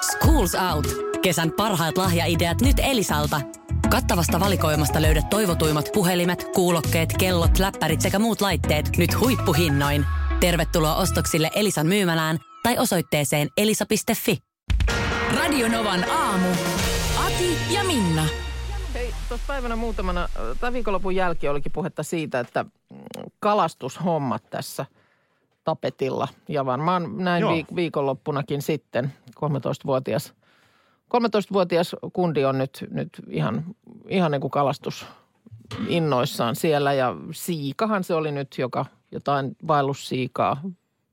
Schools Out. Kesän parhaat lahjaideat nyt Elisalta. Kattavasta valikoimasta löydät toivotuimmat puhelimet, kuulokkeet, kellot, läppärit sekä muut laitteet nyt huippuhinnoin. Tervetuloa ostoksille Elisan myymälään tai osoitteeseen elisa.fi. Radionovan aamu. Ati ja Minna. Hei, tuossa päivänä muutamana, tai viikonlopun jälkeen olikin puhetta siitä, että mm, kalastushommat tässä tapetilla. Ja varmaan näin Joo. viik- viikonloppunakin sitten, 13-vuotias, 13-vuotias kundi on nyt, nyt ihan, ihan niin kuin kalastus innoissaan siellä. Ja siikahan se oli nyt, joka jotain vaellussiikaa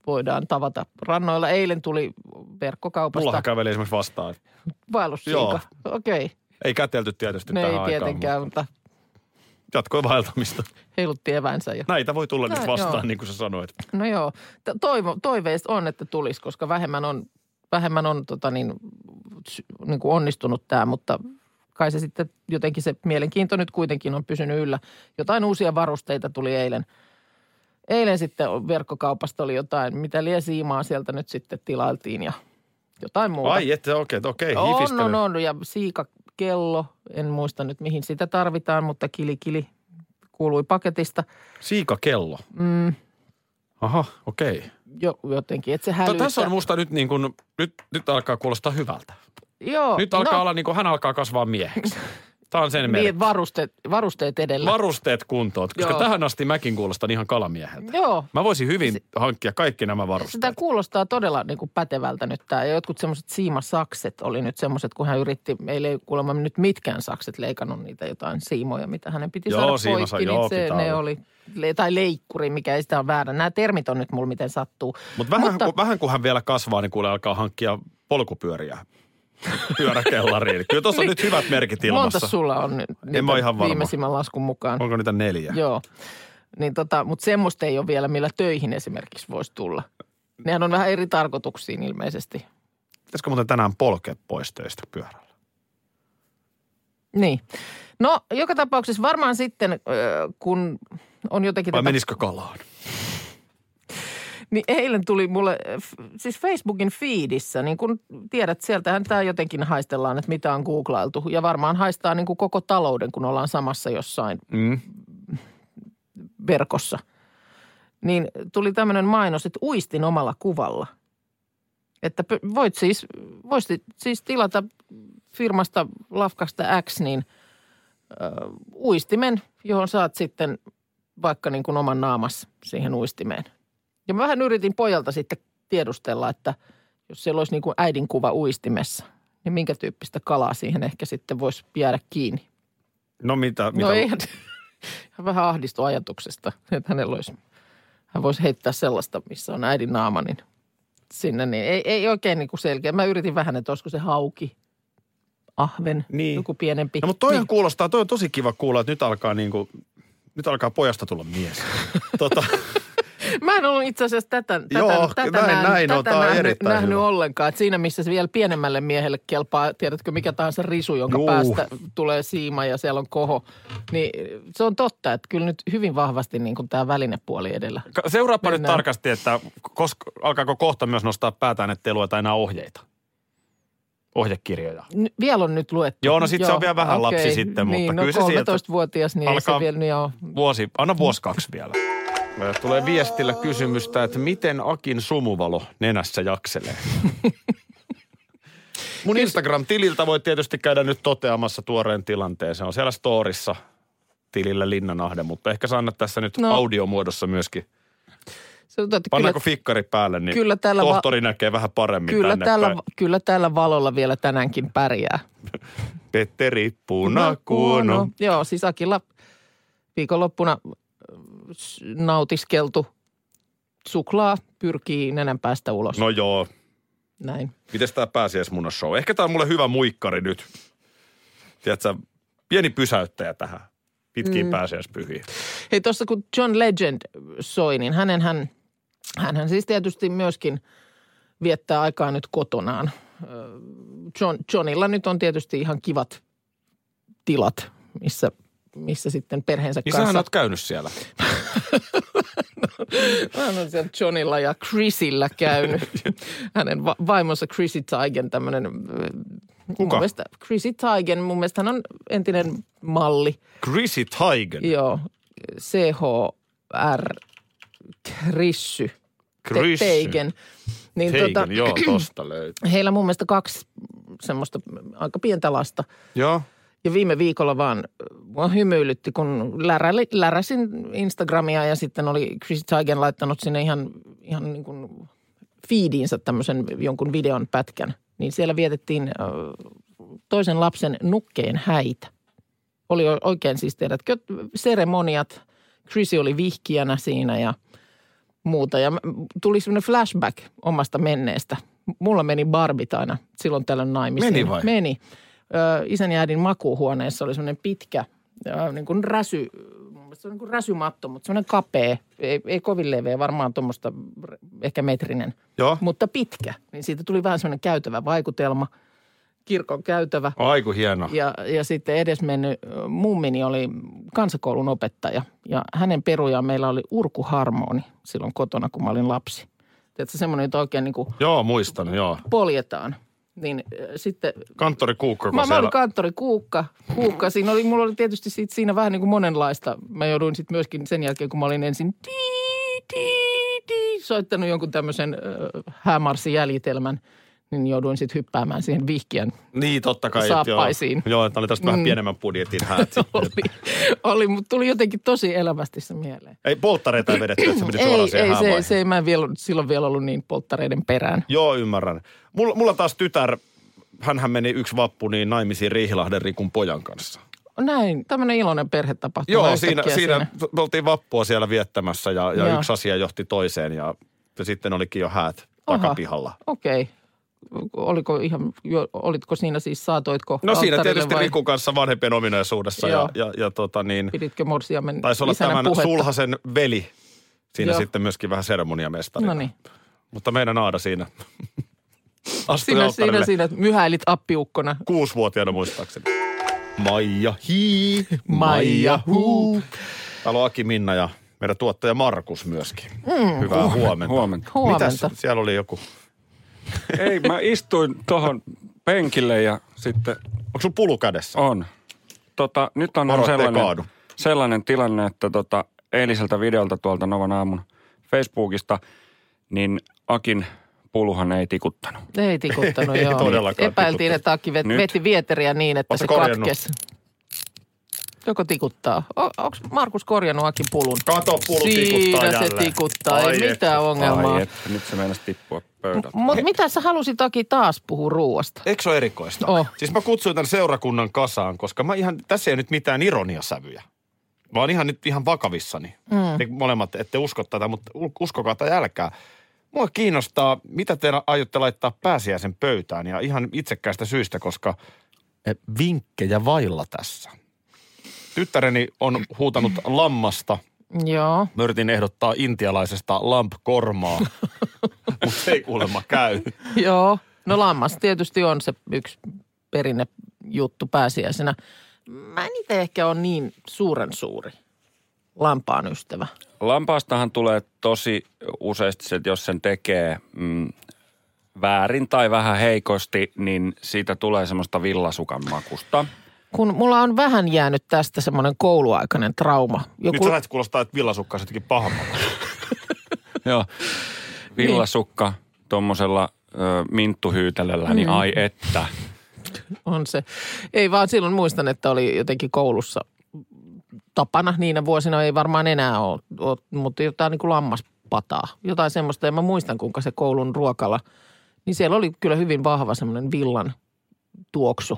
voidaan tavata rannoilla. Eilen tuli verkkokaupasta Mullahan käveli esimerkiksi vastaan. vaellussiika. Okei, okay. Ei kätelty tietysti ne tähän ei aikaan, tietenkään, mutta mutta Jatkoi vaeltamista. heilutti evänsä ja Näitä voi tulla No, nyt vastaan, joo. niin kuin sä sanoit. No joo, toivo, toiveista on, että tulisi, koska vähemmän on, vähemmän on tota niin, niin kuin onnistunut tämä, mutta kai se sitten jotenkin se mielenkiinto nyt kuitenkin on pysynyt yllä. Jotain uusia varusteita tuli eilen. Eilen sitten verkkokaupasta oli jotain, mitä lie siimaa sieltä nyt sitten tilailtiin ja jotain muuta. Ai, että okei, okei, on, hifistely. on, on, ja siikakello, en muista nyt mihin sitä tarvitaan, mutta kili, kili kuului paketista. Siikakello. Mm, Aha, okei. jo, jotenkin, että se hälyttää. tässä on musta nyt niin kuin, nyt, nyt alkaa kuulostaa hyvältä. Joo, Nyt alkaa no, olla niin kuin, hän alkaa kasvaa mieheksi. Tämä on sen merkki. niin, varusteet, varusteet edellä. Varusteet kuntoon, koska Joo. tähän asti mäkin kuulostan ihan kalamieheltä. Joo, Mä voisin hyvin hankkia kaikki nämä varusteet. sitä kuulostaa todella niin kuin pätevältä nyt tämä. Ja jotkut semmoiset siimasakset oli nyt semmoiset, kun hän yritti, meillä ei kuulemma nyt mitkään sakset leikannut niitä jotain siimoja, mitä hänen piti Joo, saada siimasa- poikki. joo, niin se, ne oli, le- tai leikkuri, mikä ei sitä ole väärä. Nämä termit on nyt mulla miten sattuu. Mut vähän, Mutta- Mutta, vähän kun hän vielä kasvaa, niin kuule alkaa hankkia polkupyöriä pyöräkellariin. Kyllä tuossa on nyt hyvät merkit ilmassa. Monta sulla on nyt niitä mä ihan varma. viimeisimmän laskun mukaan? Onko niitä neljä? Joo. Niin tota, mutta semmoista ei ole vielä, millä töihin esimerkiksi voisi tulla. Nehän on vähän eri tarkoituksiin ilmeisesti. Pitäisikö muuten tänään polkea pois töistä pyörällä? Niin. No, joka tapauksessa varmaan sitten, kun on jotenkin Vai tätä, menisikö kalaan? Niin eilen tuli mulle, f- siis Facebookin feedissä, niin kun tiedät, sieltähän tämä jotenkin haistellaan, että mitä on googlailtu. Ja varmaan haistaa niin kuin koko talouden, kun ollaan samassa jossain Mm. verkossa. Niin tuli tämmöinen mainos, että uistin omalla kuvalla. Että voit siis, voisit siis tilata firmasta Lafkasta X, niin ö, uistimen, johon saat sitten vaikka niin kuin oman naamas siihen uistimeen. Ja mä vähän yritin pojalta sitten tiedustella, että jos siellä olisi niin kuin äidin kuva uistimessa, niin minkä tyyppistä kalaa siihen ehkä sitten voisi jäädä kiinni. No mitä? mitä No hän vähän ahdistui ajatuksesta, että hänellä olisi, hän voisi heittää sellaista, missä on äidin naama, niin sinne, niin ei, ei oikein niin kuin selkeä. Mä yritin vähän, että olisiko se hauki, ahven, Niin. joku pienempi. No mutta toihan niin, kuulostaa, toi on tosi kiva kuulla, että nyt alkaa niinku, nyt alkaa pojasta tulla mies. tota, Mä en ollut itse asiassa tätä, tätä, Joo, tätä, näin- näin on. tätä Tää on nähnyt, erittäin nähnyt hyvä. ollenkaan. Et siinä, missä se vielä pienemmälle miehelle kelpaa, tiedätkö, mikä tahansa risu, jonka Juu. päästä tulee siima ja siellä on koho. Niin se on totta, että kyllä nyt hyvin vahvasti niin kuin tämä välinepuoli edellä. ka- seuraapa nyt Mennään. tarkasti, että koska, alkaako kohta myös nostaa päätään, ettei lueta enää ohjeita. Ohjekirjoja. N- vielä on nyt luettu. Joo, no sit se on vielä vähän lapsi sitten, mutta niin, kyllä se no sieltä 13-vuotias, niin ei alkaa- se vielä, niin joo. Vuosi, anna vuosi kaksi vielä. Tulee viestillä kysymystä, että miten Akin sumuvalo nenässä jakselee. Mun Instagram-tililtä voi tietysti käydä nyt toteamassa tuoreen tilanteen. Se on siellä storissa tilillä Linnanahde, mutta ehkä sä annat tässä nyt No. audiomuodossa myöskin. Se, totta, kyllä, Pannaanko fikkari päälle, niin kyllä tällä va- tohtori näkee vähän paremmin kyllä, tänne tällä, päin. kyllä tällä valolla vielä tänäänkin pärjää. Petteri Punakuono. Joo, siis Akilla viikonloppuna nautiskeltu suklaa pyrkii nenän päästä ulos. No joo, Näin. Mites tää pääsiäismunna show? Ehkä tää on mulle hyvä muikkari nyt. Tiedätkö, pieni pysäyttäjä tähän pitkiin mm. pääsiäispyhiin. Hei tuossa kun John Legend soi, niin hänen hän, hänhän siis tietysti myöskin viettää aikaa nyt kotonaan. John, Johnilla nyt on tietysti ihan kivat tilat, missä, missä sitten perheensä Niin kanssa. oot käynyt siellä. Mä olen siellä Johnilla ja Chrisillä käynyt. Hänen va- vaimonsa Chrissy Teigen, tämmöinen... Kuka? Mun mielestä Chrissy Teigen, mun mielestä hän on entinen malli. Chrissy Teigen. Joo, CHR Chrissy. Chrissy. Teigen. Niin Teigen, tota, joo, tosta löytyy. heillä mun mielestä kaksi semmoista aika pientä lasta. Joo. Ja viime viikolla vaan mua hymyilytti, kun läräli, läräsin Instagramia ja sitten oli Chris Teigen laittanut sinne ihan, ihan niin kuin feediinsä tämmöisen jonkun videon pätkän. Niin siellä vietettiin ö, toisen lapsen nukkeen häitä. Oli oikein siis, tiedätkö, seremoniat. Chrissy oli vihkijänä siinä ja muuta. Ja tuli semmoinen flashback omasta menneestä. Mulla meni barbit aina silloin tällöin naimisiin. Meni vai? Meni. Isän ja äidin makuuhuoneessa oli semmoinen pitkä, niin kuin räsy, se on niin kuin räsymatto, mutta semmoinen kapea, ei, ei kovin leveä, varmaan tuommoista ehkä metrinen, Joo. mutta pitkä. Niin siitä tuli vähän semmoinen käytävä vaikutelma, kirkon käytävä. Aiku hieno. Ja, ja sitten edesmennyt mummini oli kansakoulun opettaja ja hänen perujaan meillä oli urkuharmoni silloin kotona, kun mä olin lapsi. Tiedätkö, semmoinen, jota oikein niin kuin Joo, muistan, joo. poljetaan. Niin ö, sitten Kanttori Kuukka, kun Mä, mä siellä... olin kanttori Kuukka. Kuukka. Siinä oli, mulla oli tietysti sit siinä vähän niin kuin monenlaista. Mä jouduin sitten myöskin sen jälkeen, kun mä olin ensin tii, tii, tii, soittanut jonkun tämmöisen äh, häämarssijäljitelmän, niin jouduin sitten hyppäämään siihen vihkiän. Niin, totta kai. Saappaisiin. Joo, joo että oli tästä vähän Mm. pienemmän budjetin häät. Oli, oli mutta tuli jotenkin tosi elävästi se mieleen. Ei polttareita ei vedetty, että se meni suoraan Ei, siihen ei se, se, mä en vielä, silloin vielä ollut niin polttareiden perään. Joo, ymmärrän. Mulla, mulla taas tytär, hänhän meni yksi vappu niin naimisiin Riihilahden Rikun pojan kanssa. Näin, tämmöinen iloinen perhetapahtuma. Joo, siinä, yhtäkkiä siinä me oltiin vappua siellä viettämässä ja, ja Joo. yksi asia johti toiseen ja, ja sitten olikin jo häät Aha. takapihalla. Okei. Oliko ihan, olitko siinä siis, saatoitko No siinä tietysti vai Rikun kanssa vanhempien ominaisuudessa ja, Joo. ja, ja tota niin, Piditkö morsiamen taisi olla tämän puhetta? Sulhasen veli siinä Joo. sitten myöskin vähän seremoniamestari. No niin. Mutta meidän Aada siinä astui Siinä, siinä, siinä myhäilit appiukkona. kuusivuotiaana muistaakseni. Maija hii, Maija huu. Täällä on Aki Minna ja meidän tuottaja Markus myöskin. Mm. Hyvää huomenta. Huomenta. Huomenta. Mitäs siellä oli joku? Ei, mä istuin tuohon penkille ja sitten Onko sun pulu kädessä? on. Tota, nyt on Varo, sellainen, kaadu. sellainen tilanne, että tota, eiliseltä videolta tuolta Novan aamun Facebookista, niin Akin puluhan ei tikuttanut. Ei tikuttanut, Ei joo. todellakaan Epäiltiin, tikuttanut. että Aki vet, Nyt. veti vieteriä niin, että Ootko se korjannut? katkesi. Joko tikuttaa? Onko Markus korjannut Akin pulun? Kato, pulu Siinä tikuttaa se jälleen. tikuttaa, ei mitään ongelmaa. Ai, että nyt se meinasi tippua pöydältä. Mutta mitä sä halusit Aki taas puhua ruuasta? Eikö se ole erikoista? Oh. Siis mä kutsuin tämän seurakunnan kasaan, koska mä ihan, tässä ei nyt mitään ironiasävyjä. Vaan ihan nyt ihan vakavissani. Mm. Te molemmat ette usko tätä, mutta uskokaa tai älkää. Mua kiinnostaa, mitä te aiotte laittaa pääsiäisen pöytään ja ihan itsekkäistä syistä, koska eh, vinkkejä vailla tässä. Tyttäreni on huutanut lammasta. Joo. Mä yritin ehdottaa intialaisesta lamp-kormaa, mutta se ei kuulemma käy. Joo. No lammas tietysti on se yksi perinne juttu pääsiäisenä. Mä en itse ehkä ole niin suuren suuri lampaan ystävä. Lampaastahan tulee tosi useasti se, että jos sen tekee mm, väärin tai vähän heikosti, niin siitä tulee semmoista villasukan makusta. Kun mulla on vähän jäänyt tästä semmoinen kouluaikainen trauma. Nyt Joku, sä lähdet kuulostaa, että villasukka on jotenkin pahemmalta. Joo. Villasukka tuommoisella ö, minttuhyytelöllä, niin ai että. on se. Ei vaan silloin muistan, että oli jotenkin koulussa tapana niinä vuosina, ei varmaan enää ole, ole mutta jotain niin kuin lammaspataa. Jotain semmoista, ja mä muistan kuinka se koulun ruokala, niin siellä oli kyllä hyvin vahva semmoinen villan tuoksu.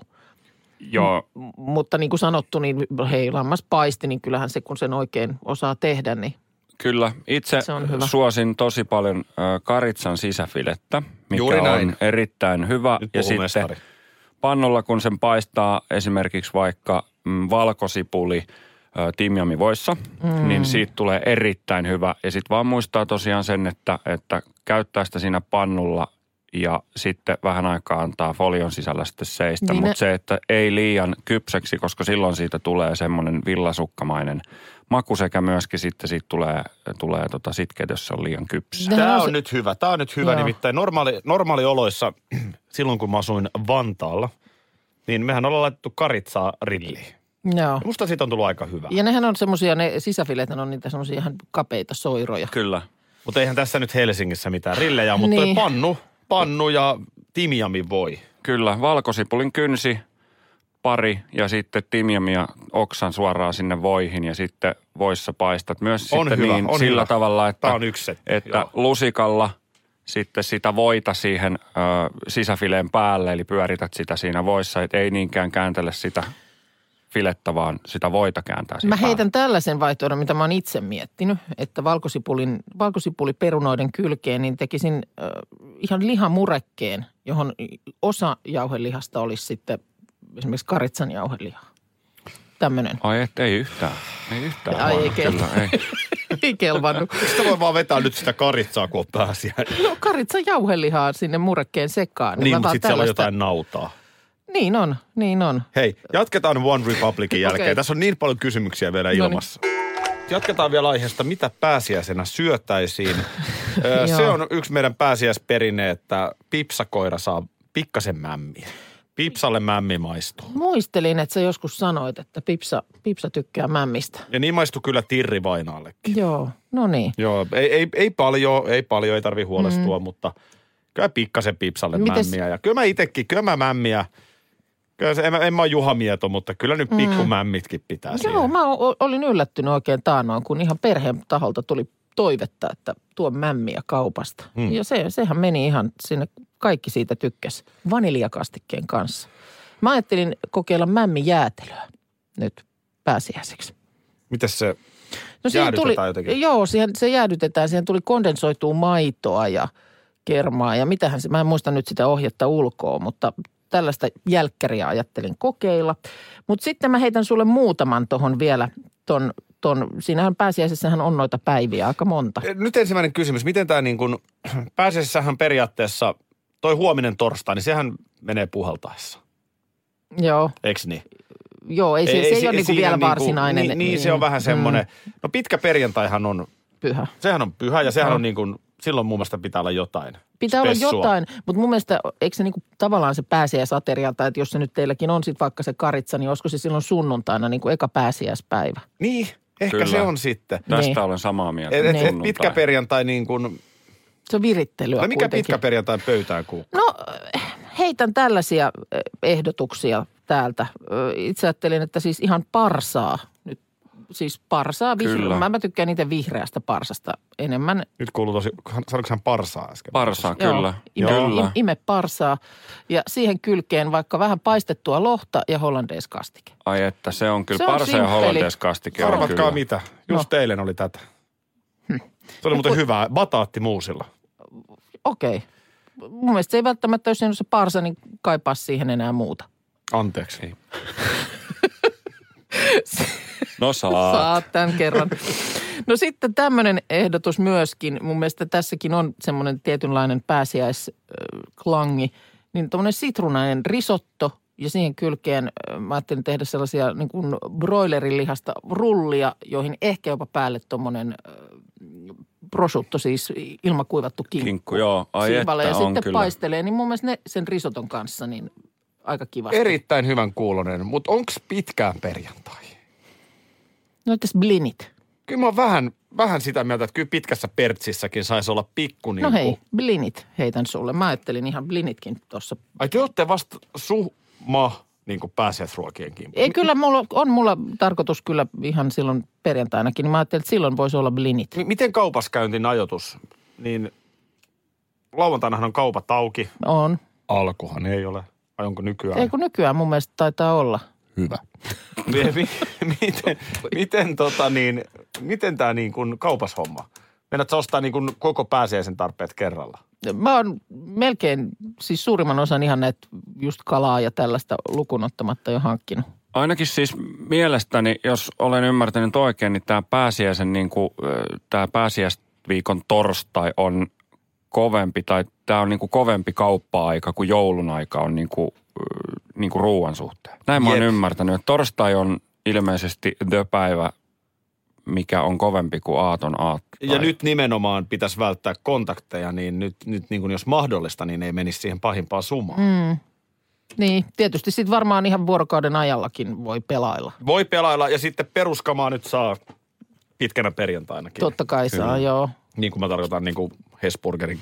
Joo, M- mutta niin kuin sanottu, niin hei, lammas paisti, niin kyllähän se, kun sen oikein osaa tehdä, niin Kyllä, itse Se on hyvä. suosin tosi paljon karitsan sisäfilettä, mikä Juuri on näin. erittäin hyvä. Nyt ja sitten mestari. pannulla, kun sen paistaa esimerkiksi vaikka mm, valkosipuli ö, timjamivoissa, mm. niin siitä tulee erittäin hyvä. Ja sitten vaan muistaa tosiaan sen, että, että käyttää sitä siinä pannulla ja sitten vähän aikaa antaa folion sisällä sitten seistä. Niin Mutta se, että ei liian kypsäksi, koska silloin siitä tulee semmoinen villasukkamainen maku sekä myöskin sitten siitä tulee, tulee tota sitkeet, jos se on liian kypsä. Tämä on on se- nyt hyvä. Tämä on nyt hyvä. Joo. Nimittäin normaali, normaalioloissa, silloin kun mä asuin Vantaalla, niin mehän ollaan laitettu karitsaa rilliin. Joo. Ja musta siitä on tullut aika hyvä. Ja nehän on semmoisia, ne sisäfilet on niitä semmoisia ihan kapeita soiroja. Kyllä. Mutta eihän tässä nyt Helsingissä mitään rillejä, mutta Niin. niin. pannu, pannu ja timiami voi. Kyllä, valkosipulin kynsi, pari ja sitten timjamia oksan suoraan sinne voihin ja sitten voissa paistat myös On sitten hyvä, niin on sillä hyvä. tavalla, että, että joo. lusikalla sitten sitä voita siihen ö, sisäfileen päälle, eli pyörität sitä siinä voissa, että ei niinkään kääntele sitä filettä, vaan sitä voita kääntää Mä päälle. heitän tällaisen vaihtoehdon, mitä mä oon itse miettinyt, että valkosipulin, valkosipuliperunoiden kylkeen niin tekisin äh, ihan lihamurekkeen, johon osa jauhelihasta olisi sitten esimerkiksi karitsan jauhelihaa. Tämmöinen. Ai et, ei yhtään. Ei yhtään. Ai, ei kyllä, ei. Ei kelvannut. Sitä voi vaan vetää nyt sitä karitsaa, kun on pääsiä. No karitsan jauhelihaa sinne murekkeen sekaan. Niin, mä mutta vaan sitten siellä on tällaista- jotain nautaa. Niin on, niin on. Hei, jatketaan One Republicin jälkeen. Okei. Tässä on niin paljon kysymyksiä vielä niin. ilmassa. Jatketaan vielä aiheesta, mitä pääsiäisenä syötäisiin. Se on yksi meidän pääsiäisperinne, että pipsakoira saa pikkasen mämmiä. Pipsalle mämmi maistuu. Muistelin, että sä joskus sanoit, että Pipsa, Pipsa tykkää mämmistä. Ja niin maistuu kyllä Tirri Vainaallekin. Joo, no niin. Joo, ei, ei, ei paljon, ei paljon, ei tarvi huolestua, mm. mutta kyllä pikkasen Pipsalle Mites- mämmiä. Ja kyllä mä itekin, kyllä mä mämmiä. Kyllä se, en, en mä ole Juha Mieto, mutta kyllä nyt pikku mämmitkin pitää Mm. Joo, mä olin yllättynyt oikein taannoin, kun ihan perheen taholta tuli toivetta, että tuo mämmiä kaupasta. Hmm. Ja se, sehän meni ihan sinne, kaikki siitä tykkäs, vaniljakastikkeen kanssa. Mä ajattelin kokeilla mämmijäätelöä nyt pääsiäiseksi. Mites se, No siihen Jäädytetään tuli, jotenkin? Joo, siihen, se jäädytetään. Siihen tuli kondensoitua maitoa ja kermaa ja mitähän se, mä en muista nyt sitä ohjetta ulkoa, mutta tällaista jälkkäriä ajattelin kokeilla. Mutta sitten mä heitän sulle muutaman tuohon vielä, ton, ton, siinähän pääsiäisessähän on noita päiviä aika monta. nyt ensimmäinen kysymys. Miten tämä niin kuin, pääsiäisessähän periaatteessa, toi huominen torstai, niin sehän menee puhaltaessa. Joo, Eikö niin? joo ei, se, ei, se ei ole niinku vielä niinku- varsinainen. Niin, niin, se on vähän semmoinen. No pitkä perjantaihan on, Pyhä. sehän on pyhä ja sehän Joo. on niin kuin, silloin mun mielestä pitää olla jotain. Pitää olla spessua. jotain, mutta mun mielestä eikö se niinku tavallaan se pääsiäisateria, tai että jos se nyt teilläkin on sitten vaikka se karitsa, niin olisiko se silloin sunnuntaina niin kuin eka pääsiäispäivä? Niin, ehkä Kyllä. se on sitten. Tästä Niin. olen samaa mieltä. Et, et, Niin. et pitkä perjantai niin kuin, Se on virittelyä no mikä kuitenkin. pitkä perjantai pöytään kuuluu? No heitän tällaisia eh, ehdotuksia täältä. Itse ajattelin, että siis ihan parsaa nyt. Siis parsaa, Kyllä. vihreä. Mä, mä tykkään niitä vihreästä parsasta enemmän. Nyt kuuluu tosi, sanoiko hän parsaa äsken? Parsaa, Joo, kyllä. ime, Kyllä. im- ime parsaa ja siihen kylkeen vaikka vähän paistettua lohta ja hollandeiskastike. Ai että se on kyllä Se on parsa ja on Arvatkaa mitä, just No. eilen oli tätä. Se oli muuten hyvää, bataatti muusilla. Okei. Mun mielestä se ei välttämättä, jos siinä on se parsa, niin kaipaa siihen enää muuta. Anteeksi. No saa. Saat tämän kerran. No sitten tämmöinen ehdotus myöskin. Mun mielestä tässäkin on semmoinen tietynlainen pääsiäisklangi. Niin tuommoinen sitruunainen risotto ja siihen kylkeen mä ajattelin tehdä sellaisia niin kuin broilerilihasta rullia, joihin ehkä jopa päälle tuommoinen prosciutto, siis ilmakuivattu kinkku. Kinkku, joo. Ai Siivalle että ja on sitten kyllä. paistelee, niin mun mielestä ne sen risoton kanssa niin aika kivasti. Erittäin hyvän kuulonen, mutta onko pitkään perjantai? No entäs blinit? Kyllä mä oon vähän, vähän sitä mieltä, että kyllä pitkässä pertsissäkin saisi olla pikku niin No hei, kuin- blinit heitän sulle. Mä ajattelin ihan blinitkin tuossa. Ai te olette vasta suma niin kuin pääsiäisruokien kimppuun. Ei kyllä, mulla, on mulla tarkoitus kyllä ihan silloin perjantainakin, niin mä ajattelin, että silloin voisi olla blinit. M- Miten kaupaskäyntin ajoitus? Niin lauantainahan on kaupat auki. On. Alkuhan ei ole. Vai onko nykyään? Ei kun nykyään mun mielestä taitaa olla. Hyvä. mi- miten, miten, tota niin, miten tämä niin kuin kaupashomma? Meinaatko sä ostaa niin kuin koko pääsiäisen tarpeet kerralla? Mä oon melkein, siis suurimman osan ihan näitä just kalaa ja tällaista lukuun ottamatta jo hankkinut. Ainakin siis mielestäni, jos olen ymmärtänyt oikein, niin tämä pääsiäisen niin kuin, tämä pääsiäisviikon torstai on kovempi tai tämä on niin kuin kovempi kauppa-aika kuin joulun aika on niin kuin, niin kuin ruoan suhteen. Näin mä oon Jep. ymmärtänyt, että torstai on ilmeisesti the päivä, mikä on kovempi kuin aaton aatto. Ja nyt nimenomaan pitäisi välttää kontakteja, niin nyt, nyt niin kuin jos mahdollista, niin ei menisi siihen pahimpaan sumaan. Mm. Niin, tietysti sitten varmaan ihan vuorokauden ajallakin voi pelailla. Voi pelailla ja sitten peruskamaa nyt saa pitkänä perjantainakin. Totta kai saa, joo. Niin kuin mä tarkoitan niin kuin Hesburgerin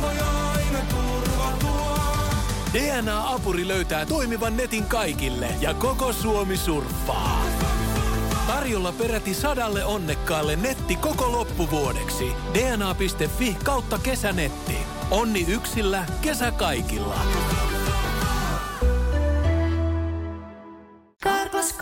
voi aina turvautua. DNA-apuri löytää toimivan netin kaikille ja koko Suomi surffaa. Tarjolla peräti sadalle onnekkaalle netti koko loppuvuodeksi. dna.fi kautta kesänetti. Onni yksillä, kesä kaikilla.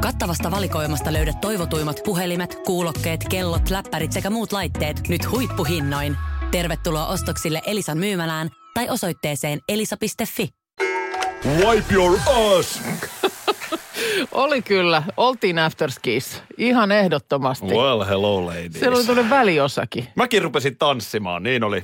Kattavasta valikoimasta löydät toivotuimmat puhelimet, kuulokkeet, kellot, läppärit sekä muut laitteet nyt huippuhinnoin. Tervetuloa ostoksille Elisan myymälään tai osoitteeseen elisa.fi. Wipe your ass! Oli kyllä, oltiin afterskis. Ihan ehdottomasti. Well, hello ladies. Siellä oli tuonne väliosakin. Mäkin rupesin tanssimaan, niin oli.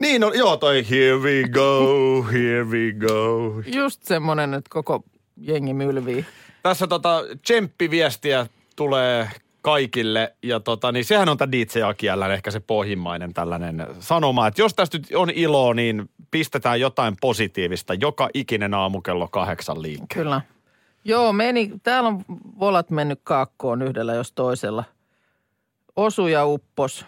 Niin oli, joo toi here we go, here we go. Just semmonen, että koko jengi mylvii. Tässä tota tsemppiviestiä tulee kaikille ja tota, niin sehän on tämä DJ Akiällän ehkä se pohjimmainen tällainen sanoma, että jos tästä nyt on ilo, niin pistetään jotain positiivista joka ikinen aamu kello kahdeksan liikkeelle. Kyllä. Joo, meni. Täällä on volat mennyt kaakkoon yhdellä jos toisella. Osu ja uppos.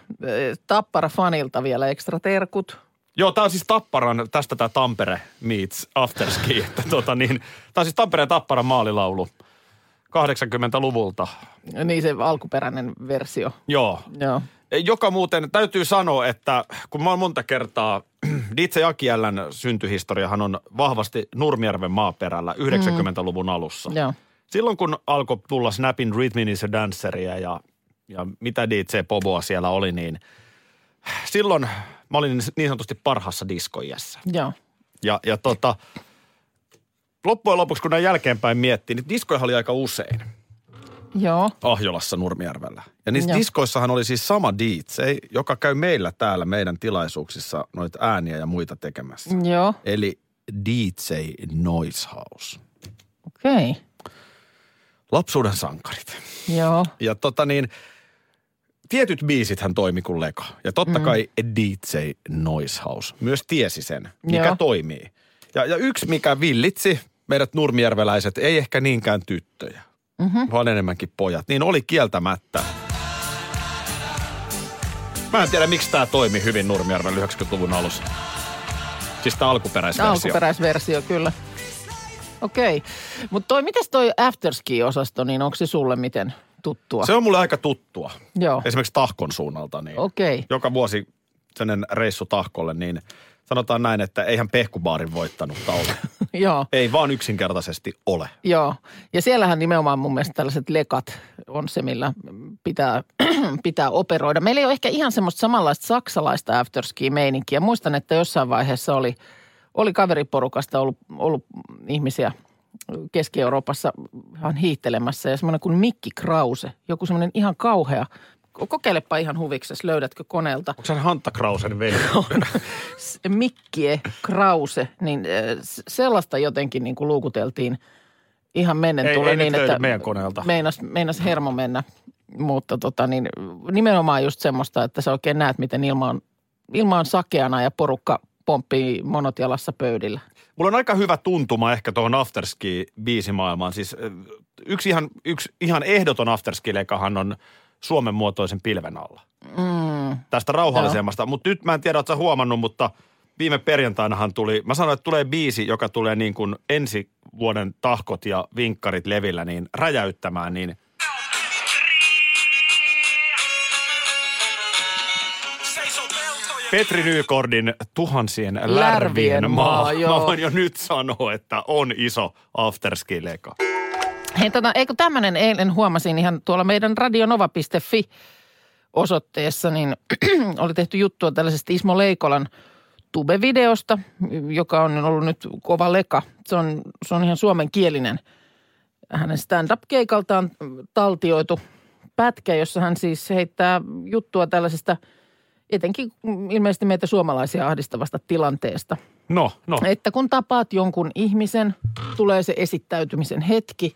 Tappara fanilta vielä ekstra terkut. Joo, tämä on siis Tapparan, tästä tämä Tampere meets afterski. Että tota niin, tämä on siis Tampereen Tapparan maalilaulu 80-luvulta. Niin se alkuperäinen versio. Joo, Joo. Joka muuten täytyy sanoa, että kun mä oon monta kertaa, DJ Akiällän syntyhistoriahan on vahvasti Nurmijärven maaperällä 90-luvun alussa. Joo. Silloin kun alkoi tulla Snapin Rhythm is a Danceria ja, ja mitä DJ Poboa siellä oli, niin silloin mä olin niin sanotusti parhaassa diskoiässä. Joo. Ja, ja tota, loppujen lopuksi kun näin jälkeenpäin miettii, niin diskoja oli aika usein. Joo. Ahjolassa Nurmijärvellä. Ja niissä Joo. diskoissahan oli siis sama DJ, joka käy meillä täällä meidän tilaisuuksissa noita ääniä ja muita tekemässä. Joo. Eli DJ Noise House. Okei. Okay. Lapsuuden sankarit. Joo. Ja tota niin, tietyt biisit hän toimi kuin Lego. Ja totta mm. kai DJ Noise House myös tiesi sen, mikä Joo. toimii. Ja, ja yksi, mikä villitsi meidät nurmijärveläiset, ei ehkä niinkään tyttöjä, mm-hmm. vaan enemmänkin pojat, niin oli kieltämättä. Mä en tiedä, miksi tämä toimi hyvin Nurmijärvellä 90-luvun alussa. Siis tämä alkuperäisversio. Alkuperäisversio, kyllä. Okei. Okay. Mutta toi, mites toi afterski-osasto, niin onko se sulle miten tuttua? Se on mulle aika tuttua. Joo. Esimerkiksi Tahkon suunnalta. Niin Okei. Okay. joka vuosi sellainen reissu Tahkolle, niin sanotaan näin, että eihän pehkubaarin voittanutta ole. Joo. Ei vaan yksinkertaisesti ole. Joo, ja siellähän nimenomaan mun mielestä tällaiset lekat on se, millä pitää, pitää operoida. Meillä ei ole ehkä ihan semmoista samanlaista saksalaista afterski-meininkiä. Muistan, että jossain vaiheessa oli, oli kaveriporukasta ollut, ollut ihmisiä Keski-Euroopassa ihan hiihtelemässä ja semmoinen kuin Mikki Krause, joku semmoinen ihan kauhea. Kokeilepa ihan huviksesi, löydätkö koneelta. Onko se Hantta Krausen veli? Mikkie Krause, niin s- sellaista jotenkin niin kuin luukuteltiin ihan mennen Ei- tulee niin, että meidän koneelta. Meinas, meinas hermo mennä. Mutta tota niin, nimenomaan just semmoista, että sä oikein näet, miten ilma on, ilma on sakeana ja porukka pomppii monot jalassa pöydillä. Mulla on aika hyvä tuntuma ehkä tuohon afterski-biisimaailmaan. Siis yksi ihan, yksi ihan ehdoton afterski-lekahan on Suomen muotoisen pilven alla. Mm. Tästä rauhallisemmasta. Mutta nyt mä en tiedä, ootko huomannut, mutta viime perjantainahan tuli, mä sanoin, että tulee biisi, joka tulee niin kuin ensi vuoden tahkot ja vinkkarit levillä, niin räjäyttämään, niin Petri Nykordin tuhansien lärvien, Lärvien maa. maa, joo. Mä voin jo nyt sanoa, että on iso afterski-leka. Hei, tota, eikö tämmöinen eilen huomasin ihan tuolla meidän radionova.fi osoitteessa, niin oli tehty juttua tällaisesta Ismo Leikolan tube-videosta, joka on ollut nyt kova leka. Se on, se on ihan suomenkielinen. Hänen stand-up-keikaltaan taltioitu pätkä, jossa hän siis heittää juttua tällaisesta etenkin ilmeisesti meitä suomalaisia ahdistavasta tilanteesta – No, no. että kun tapaat jonkun ihmisen, tulee se esittäytymisen hetki,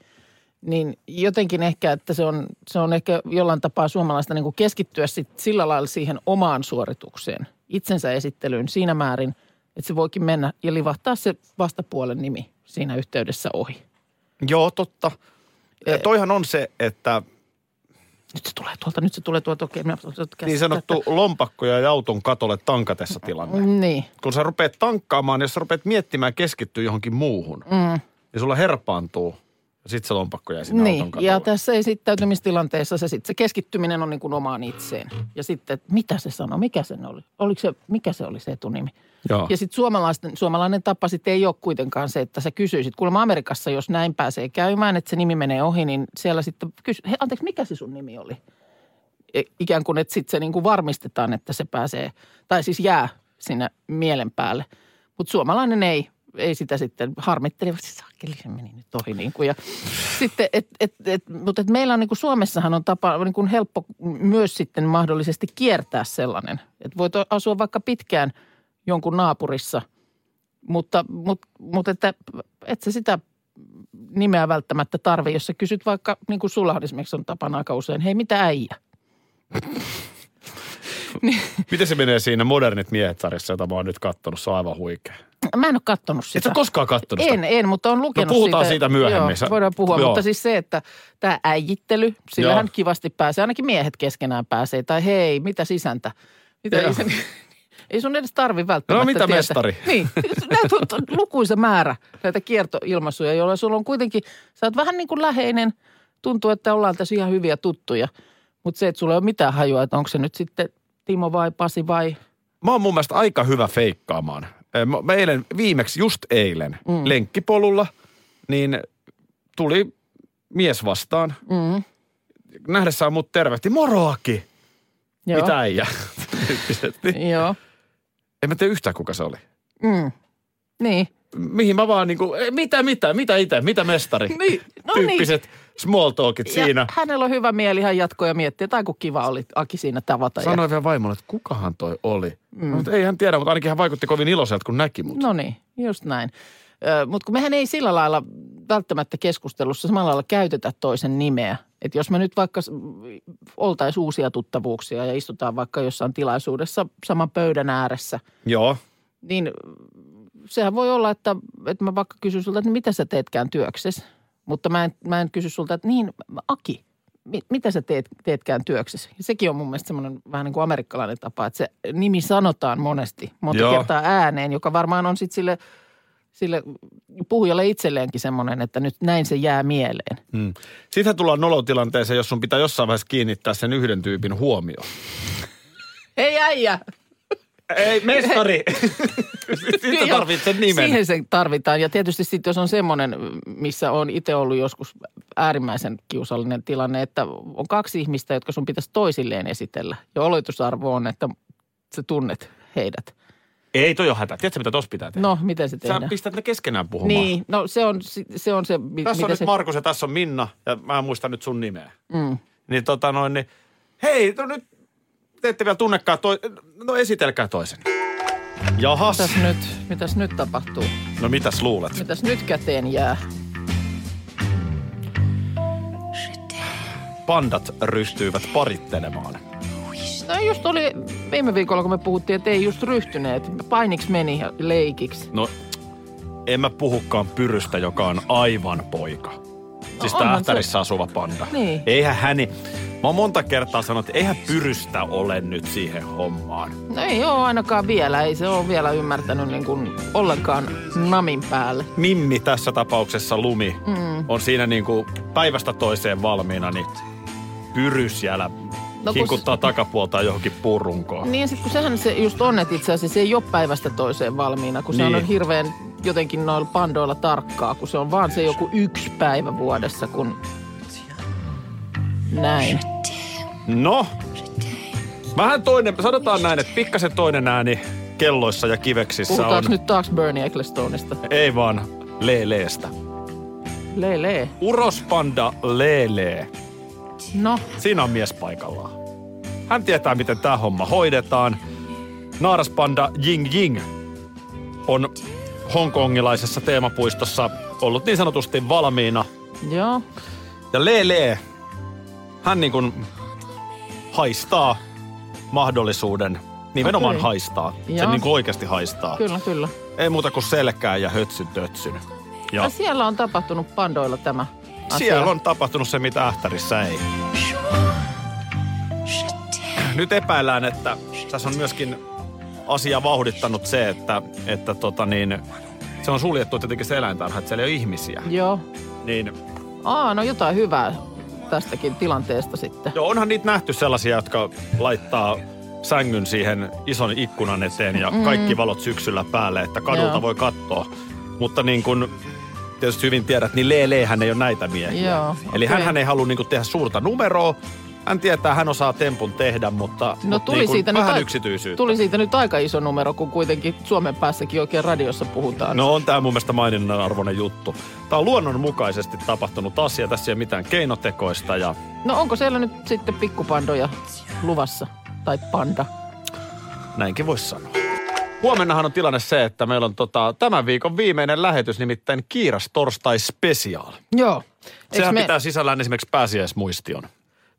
niin jotenkin ehkä, että se on, se on ehkä jollain tapaa suomalaista niin kuin keskittyä sit sillä lailla siihen omaan suoritukseen, itsensä esittelyyn siinä määrin, että se voikin mennä ja livahtaa se vastapuolen nimi siinä yhteydessä ohi. Joo, totta. Eh. Toihan on se, että Nyt se tulee tuolta, nyt se tulee tuolta, okei. minä- niin sanottu lompakko ja auton katolle tankatessa tilanne. Niin, Kun sä rupeat tankkaamaan, jos sä rupeat miettimään keskittyä johonkin muuhun, mm. niin sulla herpaantuu. Ja sit se lompakko jää sinne auton niin. katolle. ja tässä esittäytymistilanteessa se, sit, se keskittyminen on niin kuin omaan itseen. Ja sitten, että mitä se sanoi, mikä se oli, oliko se, mikä se oli se etunimi. Joo. Ja sitten suomalainen tapa sitten ei ole kuitenkaan se, että sä kysyisit. Kuulemma Amerikassa, jos näin pääsee käymään, että se nimi menee ohi, niin siellä sitten kysy, hei anteeksi, mikä se sun nimi oli? E- Ikään kuin, että sitten se niin kuin varmistetaan, että se pääsee, tai siis jää sinne mielen päälle. Mutta suomalainen ei, ei sitä sitten harmittele, että saakeli se meni nyt ohi. Niin kuin. Ja sitten, et, et, et, mutta et meillä on niin kuin Suomessahan on tapa niin kuin helppo myös sitten mahdollisesti kiertää sellainen. Että voit asua vaikka pitkään jonkun naapurissa, mutta, mutta, mutta että, et sä sitä nimeä välttämättä tarvi, jos sä kysyt vaikka, niin kuin sulla esimerkiksi on tapana aika usein, hei mitä äijä? Miten se menee siinä Modernit miehet-sarjassa, jota mä oon nyt kattonut? Se on aivan huikea. Mä en ole kattonut sitä. Et sä koskaan kattonut sitä? En, en, mutta on lukenut No puhutaan siitä myöhemmin. Joo, voidaan puhua, joo. mutta siis se, että tämä äijittely, sillähän Joo. kivasti pääsee, ainakin miehet keskenään pääsee. Tai hei, mitä sisäntä? Mitä isän? Ei sun edes tarvi välttämättä No, mitä tietää. mestari? Niin, näitä on lukuisa määrä näitä kiertoilmaisuja, joilla sulla on kuitenkin, sä oot vähän niin kuin läheinen, tuntuu, että ollaan tässä ihan hyviä tuttuja. Mutta se, että sulla ei ole mitään hajua, että onko se nyt sitten Timo vai Pasi vai Mä oon mun mielestä aika hyvä feikkaamaan. Mä mä eilen, viimeksi just eilen, mm. lenkkipolulla, niin tuli mies vastaan. Mm. Nähdessään mut tervehti, moroaki! Joo. Mitä äijä? Joo. En mä tiedä yhtään kuka se oli. Mm. Niin. Mihin mä vaan niinku, "Ei, mitä, mitä, mitä itse, mitä mestari? Niin, no niin. Tyyppiset small talkit siinä. Ja hänellä on hyvä mieli, hän jatkoi ja mietti, että aiku kiva oli Aki siinä tavata. Ja, Sanoin vielä vaimolle, että kukahan toi oli. Mm. Mutta ei hän tiedä, mutta ainakin hän vaikutti kovin iloiselta, kun näki mut. no niin, just näin. Mutta kun mehän ei sillä lailla välttämättä keskustelussa samalla lailla käytetä toisen nimeä. Että jos me nyt vaikka oltaisiin uusia tuttavuuksia ja istutaan vaikka jossain tilaisuudessa saman pöydän ääressä, Joo. niin sehän voi olla, että, että mä vaikka kysyn sulta, että mitä sä teetkään työksesi. Mutta mä en, mä en kysy sulta, että niin, Aki, mi, mitä sä teet, teetkään työksesi? Ja sekin on mun mielestä semmoinen vähän niin kuin amerikkalainen tapa, että se nimi sanotaan monesti, monta Joo. kertaa ääneen, joka varmaan on sitten sille, sille puhujalle itselleenkin semmoinen, että nyt näin se jää mieleen. Mm. Sitten tullaan nolotilanteeseen, jos sun pitää jossain vaiheessa kiinnittää sen yhden tyypin huomioon. Hei äijä! Ei, mestari! Joo, tarvitset nimen. Siihen se tarvitaan. Ja tietysti sitten, jos on semmoinen, missä on itse ollut joskus äärimmäisen kiusallinen tilanne, että on kaksi ihmistä, jotka sun pitäisi toisilleen esitellä. Ja oletusarvo on, että sä tunnet heidät. Ei toi ole hätä. Tiedätkö, mitä tossa pitää tehdä? No, miten se Sä tehdään? pistät ne keskenään puhumaan. Niin, no se on se, on se mi- Tässä on nyt se... Markus ja tässä on Minna, ja mä en muista nyt sun nimeä. Mm. Niin tota noin, niin hei, no nyt te ette vielä tunnekaan toi, no esitelkää toisen. Jahas. Mitäs nyt, mitäs nyt tapahtuu? No mitäs luulet? Mitäs nyt käteen jää? Pandat ryhtyivät parittelemaan. No just oli viime viikolla, kun me puhuttiin, että ei just ryhtyneet. Painiksi meni ja leikiksi. No, en mä puhukaan Pyrystä, joka on aivan poika. Siis onhan tähtärissä asuva panda. Niin. Eihän häni, Mä oon monta kertaa sanonut, että eihän pyrystä ole nyt siihen hommaan. No ei ole ainakaan vielä. Ei se ole vielä ymmärtänyt niin kuin ollenkaan namin päälle. Mimmi tässä tapauksessa Lumi mm. on siinä niin kuin päivästä toiseen valmiina, niin pyry siellä No kun hinkuttaa takapuolta johonkin puurunkoon. Niin, sit kun sehän se just on, että itse asiassa se ei ole päivästä toiseen valmiina, kun se Niin. on hirveän jotenkin noilla pandoilla tarkkaa, kun se on vaan se joku yksi päivä vuodessa, kun näin. No, vähän toinen, sanotaan näin, että pikkasen toinen ääni kelloissa ja kiveksissä on. Puhutaanko nyt taas Bernie Ecclestoneista? Ei vaan Leeleestä. Lee, lee. Urospanda Leelee. No, Siinä on mies paikallaan. Hän tietää, miten tämä homma hoidetaan. Naaraspanda Ying Ying on hongkongilaisessa teemapuistossa ollut niin sanotusti valmiina. joo. Ja Lele, hän niin kuin haistaa mahdollisuuden, nimenomaan Okei. haistaa. Se Joo. niin kuin oikeasti haistaa. Kyllä, kyllä. Ei muuta kuin selkää ja hötsyn tötsyn. Ja Ja siellä on tapahtunut pandoilla tämä asia. siellä on tapahtunut se, mitä ähtärissä ei. Nyt epäillään, että tässä on myöskin asia vauhdittanut se, että, että tota niin, se on suljettu tietenkin se eläintarha, että siellä ei ole ihmisiä. Joo. Niin Aa, no jotain hyvää tästäkin tilanteesta sitten. Joo, onhan niitä nähty sellaisia, jotka laittaa sängyn siihen ison ikkunan eteen ja mm. kaikki valot syksyllä päälle, että kadulta Joo. voi katsoa. Mutta niin kuin tietysti hyvin tiedät, niin Leele hän ei ole näitä miehiä. Joo, Eli okei. hän ei halua niin kuin tehdä suurta numeroa. Hän tietää, hän osaa tempun tehdä, mutta, No tuli, niin siitä vähän nyt, yksityisyyttä. tuli siitä nyt aika iso numero, kun kuitenkin Suomen päässäkin oikein radiossa puhutaan. No on tämä mun mielestä maininnan arvoinen juttu. Tämä on luonnonmukaisesti tapahtunut asia. Tässä ei ole mitään keinotekoista ja no onko siellä nyt sitten pikkupandoja luvassa? Tai panda? Näinkin voisi sanoa. Huomennahan on tilanne se, että meillä on tota, tämän viikon viimeinen lähetys, nimittäin Kiiras torstai special. Joo. Sehän me, pitää sisällään esimerkiksi pääsiäismuistion.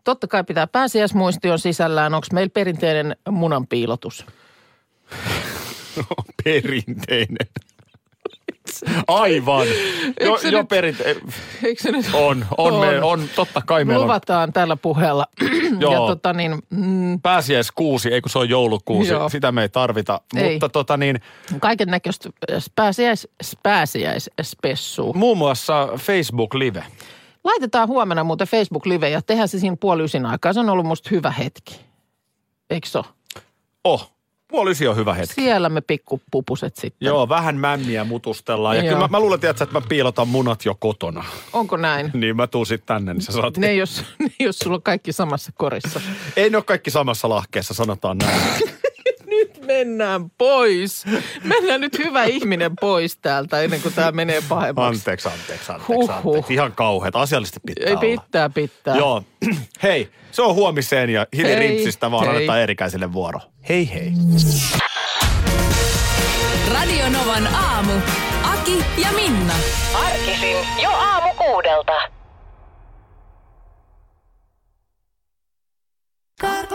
Totta kai pitää pääsiäismuistion sisällään. Onko meillä perinteinen munanpiilotus? Perinteinen. Aivan. Jo, Eikö se jo nyt- perinte- Eikö se nyt on, on, On. Me, on, totta kai meillä on Luvataan tällä puheella. Joo. ja tota niin, mm, pääsiäiskuusi, ei kun se on joulukuusi, Joo. sitä me ei tarvita. Ei. Mutta tota niin, kaiken näköistä pääsiäis, pääsiäisspessua. muun muassa Facebook Live. Laitetaan huomenna muuten Facebook-live ja tehdään se siinä puoli ysin aikaa. Se on ollut musta hyvä hetki. Eikö ole? Oh, puoli ysi on hyvä hetki. Siellä me pikkupupuset sitten. Joo, vähän mämmiä mutustellaan. Ja Joo. kyllä mä, mä luulen, tiedätkö, että mä piilotan munat jo kotona. Onko näin? Niin mä tuun sitten tänne, niin sä saat... Ne jos, jos sulla on kaikki samassa korissa. Ei ne ole kaikki samassa lahkeessa, sanotaan näin. Mennään pois. Mennään nyt hyvä ihminen pois täältä ennen kuin tämä menee pahemmaksi. Anteeksi, anteeksi, anteeksi, Huhhuh. anteeksi. Ihan kauheat. Asiallisesti pitää Ei olla. pitää, pitää. Joo. Hei, se on huomiseen ja Hili Hei, Rintsistä vaan hei. annetaan erikäiselle vuoro. Hei hei. Radio Novan aamu. Aki ja Minna. Arkisin jo aamu kuudelta.